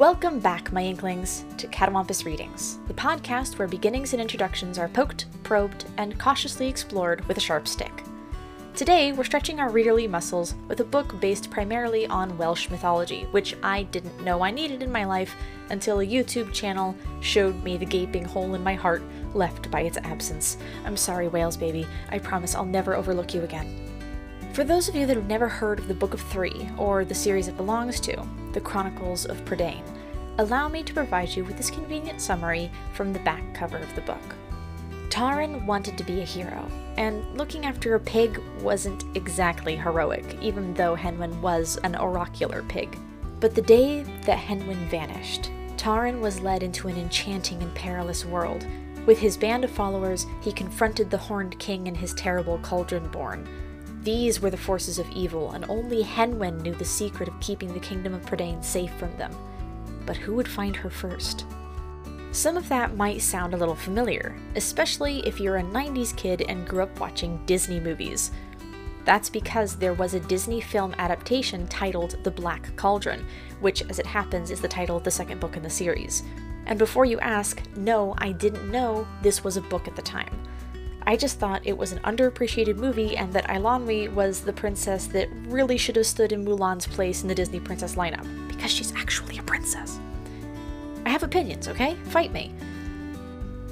Welcome back, my Inklings, to Catawampus Readings, the podcast where beginnings and introductions are poked, probed, and cautiously explored with a sharp stick. Today, we're stretching our readerly muscles with a book based primarily on Welsh mythology, which I didn't know I needed in my life until a YouTube channel showed me the gaping hole in my heart left by its absence. I'm sorry, Wales baby. I promise I'll never overlook you again. For those of you that have never heard of the Book of Three, or the series it belongs to, The Chronicles of Prydain, allow me to provide you with this convenient summary from the back cover of the book. Taran wanted to be a hero, and looking after a pig wasn't exactly heroic, even though Henwen was an oracular pig. But the day that Henwen vanished, Taran was led into an enchanting and perilous world. With his band of followers, he confronted the Horned King and his terrible Cauldronborn, these were the forces of evil, and only Henwen knew the secret of keeping the kingdom of Prydain safe from them. But who would find her first? Some of that might sound a little familiar, especially if you're a 90s kid and grew up watching Disney movies. That's because there was a Disney film adaptation titled The Black Cauldron, which, as it happens, is the title of the second book in the series. And before you ask, no, I didn't know this was a book at the time. I just thought it was an underappreciated movie and that Eilonwy was the princess that really should have stood in Mulan's place in the Disney princess lineup, because she's actually a princess. I have opinions, okay? Fight me.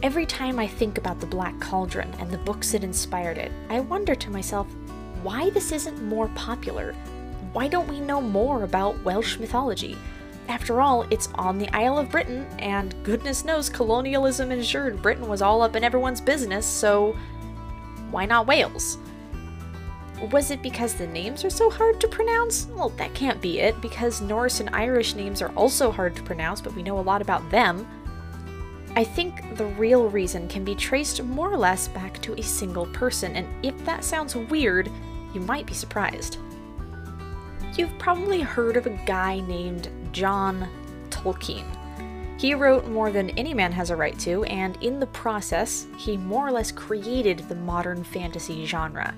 Every time I think about the Black Cauldron and the books that inspired it, I wonder to myself why this isn't more popular. Why don't we know more about Welsh mythology? After all, it's on the Isle of Britain, and goodness knows colonialism ensured Britain was all up in everyone's business, so why not Wales? Was it because the names are so hard to pronounce? Well, that can't be it, because Norse and Irish names are also hard to pronounce, but we know a lot about them. I think the real reason can be traced more or less back to a single person, and if that sounds weird, you might be surprised. You've probably heard of a guy named John Tolkien. He wrote more than any man has a right to, and in the process, he more or less created the modern fantasy genre.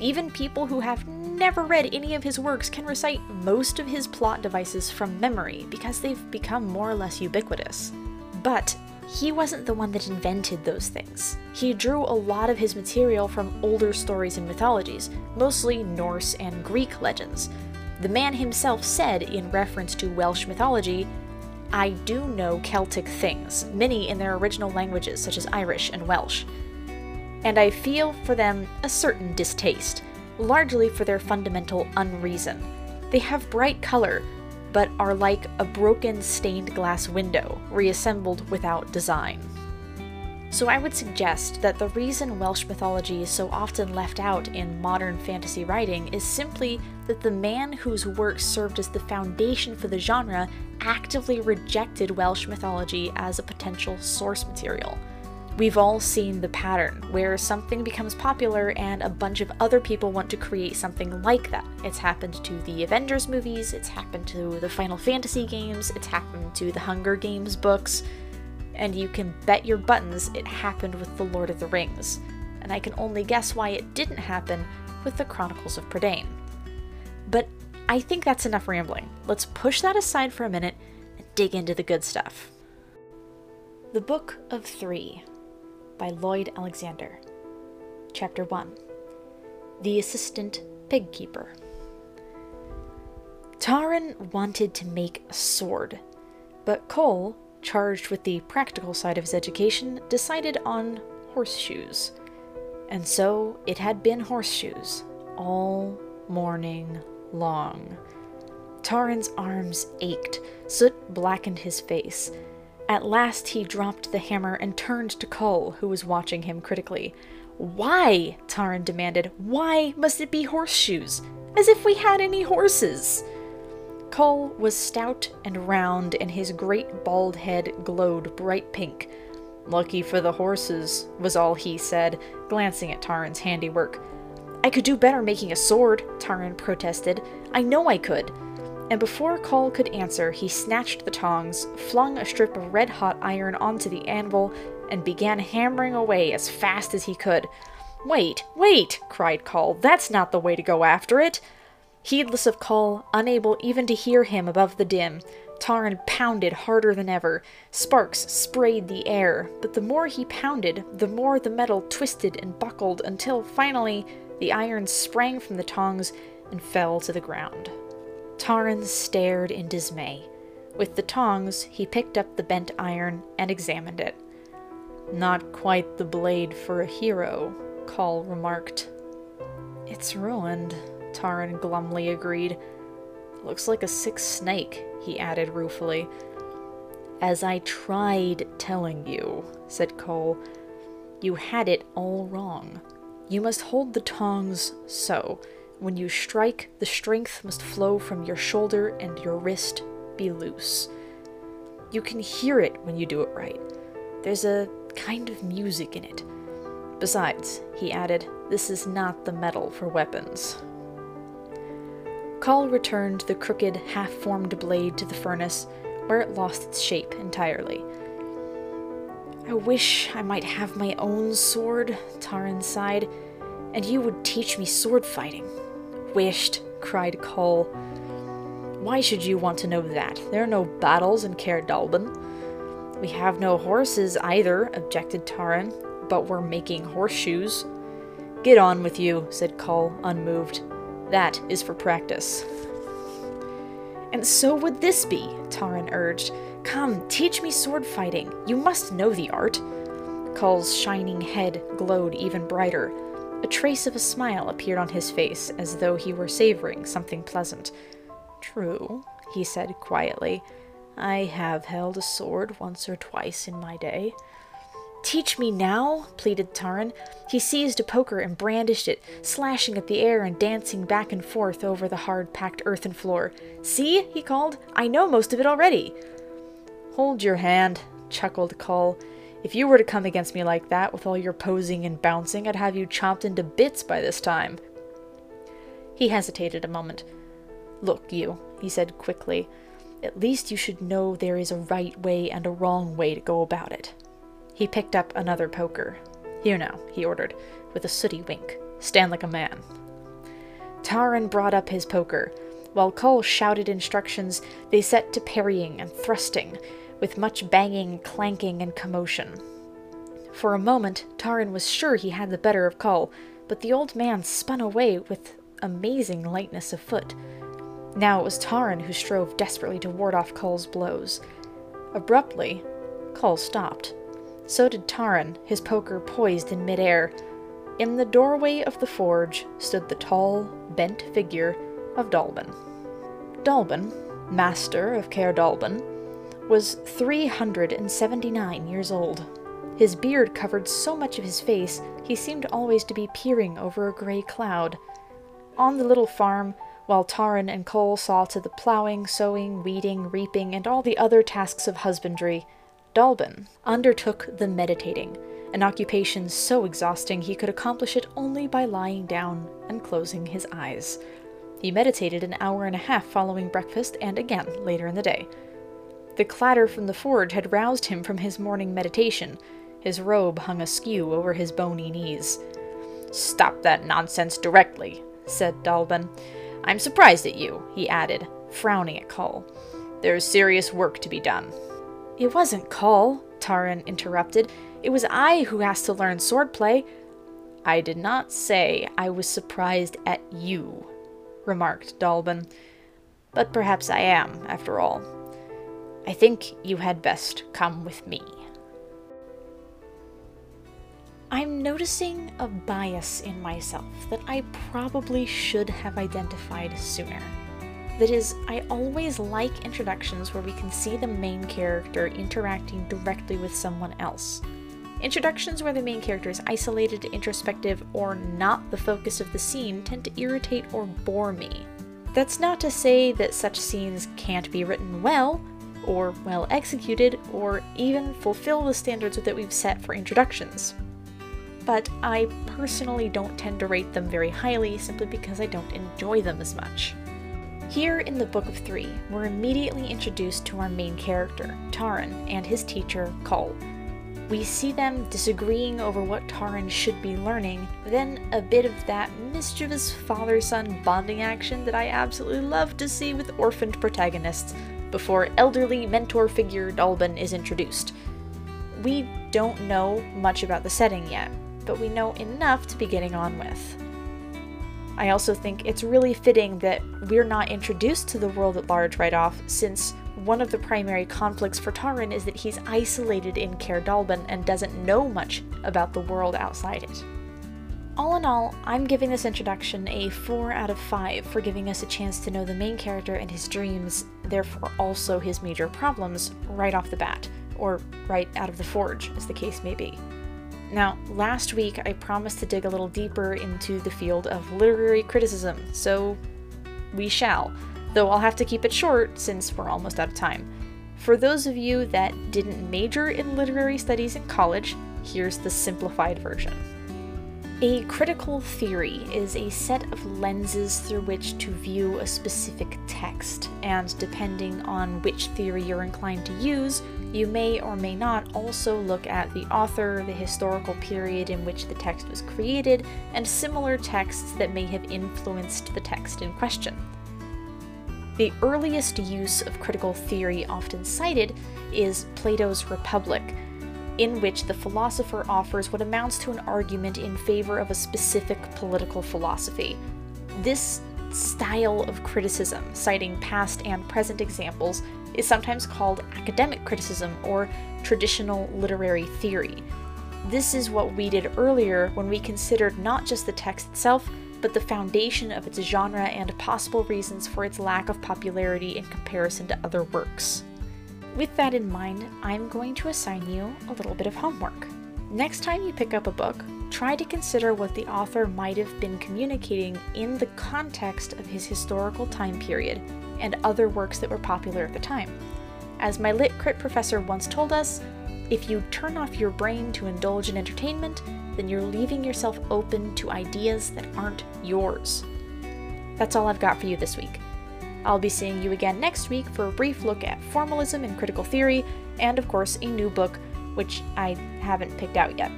Even people who have never read any of his works can recite most of his plot devices from memory because they've become more or less ubiquitous. But he wasn't the one that invented those things. He drew a lot of his material from older stories and mythologies, mostly Norse and Greek legends, the man himself said, in reference to Welsh mythology, I do know Celtic things, many in their original languages, such as Irish and Welsh. And I feel for them a certain distaste, largely for their fundamental unreason. They have bright color, but are like a broken stained glass window, reassembled without design. So I would suggest that the reason Welsh mythology is so often left out in modern fantasy writing is simply that the man whose work served as the foundation for the genre actively rejected Welsh mythology as a potential source material. We've all seen the pattern where something becomes popular and a bunch of other people want to create something like that. It's happened to the Avengers movies, it's happened to the Final Fantasy games, it's happened to the Hunger Games books and you can bet your buttons it happened with The Lord of the Rings, and I can only guess why it didn't happen with The Chronicles of Prydain. But I think that's enough rambling. Let's push that aside for a minute and dig into the good stuff. The Book of Three by Lloyd Alexander. Chapter 1 The Assistant Pig Keeper. Taran wanted to make a sword, but Coll charged with the practical side of his education, decided on horseshoes. And so it had been horseshoes all morning long. Taran's arms ached, soot blackened his face. At last he dropped the hammer and turned to Coll, who was watching him critically. Why? Taran demanded. Why must it be horseshoes? As if we had any horses! Coll was stout and round, and his great bald head glowed bright pink. Lucky for the horses, was all he said, glancing at Taran's handiwork. I could do better making a sword, Taran protested. I know I could. And before Coll could answer, he snatched the tongs, flung a strip of red hot iron onto the anvil, and began hammering away as fast as he could. Wait, wait, cried Coll. That's not the way to go after it. Heedless of Coll, unable even to hear him above the din, Taran pounded harder than ever. Sparks sprayed the air, but the more he pounded, the more the metal twisted and buckled until finally the iron sprang from the tongs and fell to the ground. Taran stared in dismay. With the tongs, he picked up the bent iron and examined it. Not quite the blade for a hero, Coll remarked. It's ruined, Taran glumly agreed. Looks like a sick snake, he added ruefully. As I tried telling you, said Coll, you had it all wrong. You must hold the tongs so. When you strike, the strength must flow from your shoulder and your wrist be loose. You can hear it when you do it right. There's a kind of music in it. Besides, he added, this is not the metal for weapons. Coll returned the crooked, half formed blade to the furnace, where it lost its shape entirely. I wish I might have my own sword, Taran sighed, and you would teach me sword fighting. Wished, cried Coll. Why should you want to know that? There are no battles in Caer Dallben. We have no horses either, objected Taran, but we're making horseshoes. Get on with you, said Coll, unmoved. That is for practice. And so would this be, Taran urged. Come, teach me sword fighting. You must know the art. Coll's shining head glowed even brighter. A trace of a smile appeared on his face, as though he were savoring something pleasant. True, he said quietly. I have held a sword once or twice in my day. Teach me now, pleaded Taran. He seized a poker and brandished it, slashing at the air and dancing back and forth over the hard packed earthen floor. See, he called, I know most of it already. Hold your hand, chuckled Coll. If you were to come against me like that, with all your posing and bouncing, I'd have you chopped into bits by this time. He hesitated a moment. Look, you, he said quickly, at least you should know there is a right way and a wrong way to go about it. He picked up another poker. Here now, he ordered, with a sooty wink. Stand like a man. Taran brought up his poker. While Coll shouted instructions, they set to parrying and thrusting, with much banging, clanking, and commotion. For a moment, Taran was sure he had the better of Coll, but the old man spun away with amazing lightness of foot. Now it was Taran who strove desperately to ward off Coll's blows. Abruptly, Coll stopped. So did Taran, his poker poised in midair. In the doorway of the forge stood the tall, bent figure of Dallben. Dallben, master of Caer Dallben, was 379 years old. His beard covered so much of his face, he seemed always to be peering over a gray cloud. On the little farm, while Taran and Coll saw to the ploughing, sowing, weeding, reaping, and all the other tasks of husbandry, Dallben undertook the meditating, an occupation so exhausting he could accomplish it only by lying down and closing his eyes. He meditated an hour and a half following breakfast and again later in the day. The clatter from the forge had roused him from his morning meditation. His robe hung askew over his bony knees. Stop that nonsense directly, said Dallben. I'm surprised at you, he added, frowning at Coll. There's serious work to be done. It wasn't Coll, Taran interrupted. It was I who asked to learn swordplay. I did not say I was surprised at you, remarked Dallben. But perhaps I am, after all. I think you had best come with me. I'm noticing a bias in myself that I probably should have identified sooner. That is, I always like introductions where we can see the main character interacting directly with someone else. Introductions where the main character is isolated, introspective, or not the focus of the scene tend to irritate or bore me. That's not to say that such scenes can't be written well, or well executed, or even fulfill the standards that we've set for introductions. But I personally don't tend to rate them very highly simply because I don't enjoy them as much. Here in the Book of Three, we're immediately introduced to our main character, Taran, and his teacher, Coll. We see them disagreeing over what Taran should be learning, then a bit of that mischievous father son bonding action that I absolutely love to see with orphaned protagonists, before elderly mentor figure Dallben is introduced. We don't know much about the setting yet, but we know enough to be getting on with. I also think it's really fitting that we're not introduced to the world at large right off, since one of the primary conflicts for Taran is that he's isolated in Caer Dallben and doesn't know much about the world outside it. All in all, I'm giving this introduction a 4 out of 5 for giving us a chance to know the main character and his dreams, therefore also his major problems, right off the bat, or right out of the forge, as the case may be. Now, last week I promised to dig a little deeper into the field of literary criticism, so we shall, though I'll have to keep it short since we're almost out of time. For those of you that didn't major in literary studies in college, here's the simplified version. A critical theory is a set of lenses through which to view a specific text, and depending on which theory you're inclined to use, you may or may not also look at the author, the historical period in which the text was created, and similar texts that may have influenced the text in question. The earliest use of critical theory often cited is Plato's Republic, in which the philosopher offers what amounts to an argument in favor of a specific political philosophy. This style of criticism, citing past and present examples, is sometimes called academic criticism or traditional literary theory. This is what we did earlier when we considered not just the text itself, but the foundation of its genre and possible reasons for its lack of popularity in comparison to other works. With that in mind, I'm going to assign you a little bit of homework. Next time you pick up a book, try to consider what the author might have been communicating in the context of his historical time period and other works that were popular at the time. As my lit crit professor once told us, if you turn off your brain to indulge in entertainment, then you're leaving yourself open to ideas that aren't yours. That's all I've got for you this week. I'll be seeing you again next week for a brief look at formalism and critical theory, and of course, a new book, which I haven't picked out yet.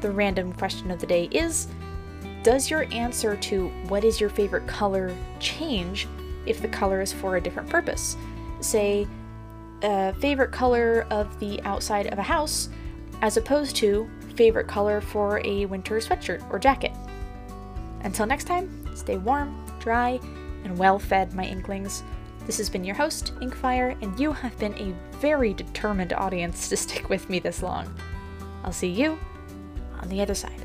The random question of the day is Does your answer to what is your favorite color change if the color is for a different purpose? Say, a favorite color of the outside of a house, as opposed to favorite color for a winter sweatshirt or jacket. Until next time, stay warm, dry, and well fed, my Inklings. This has been your host, Inkfire, and you have been a very determined audience to stick with me this long. I'll see you on the other side.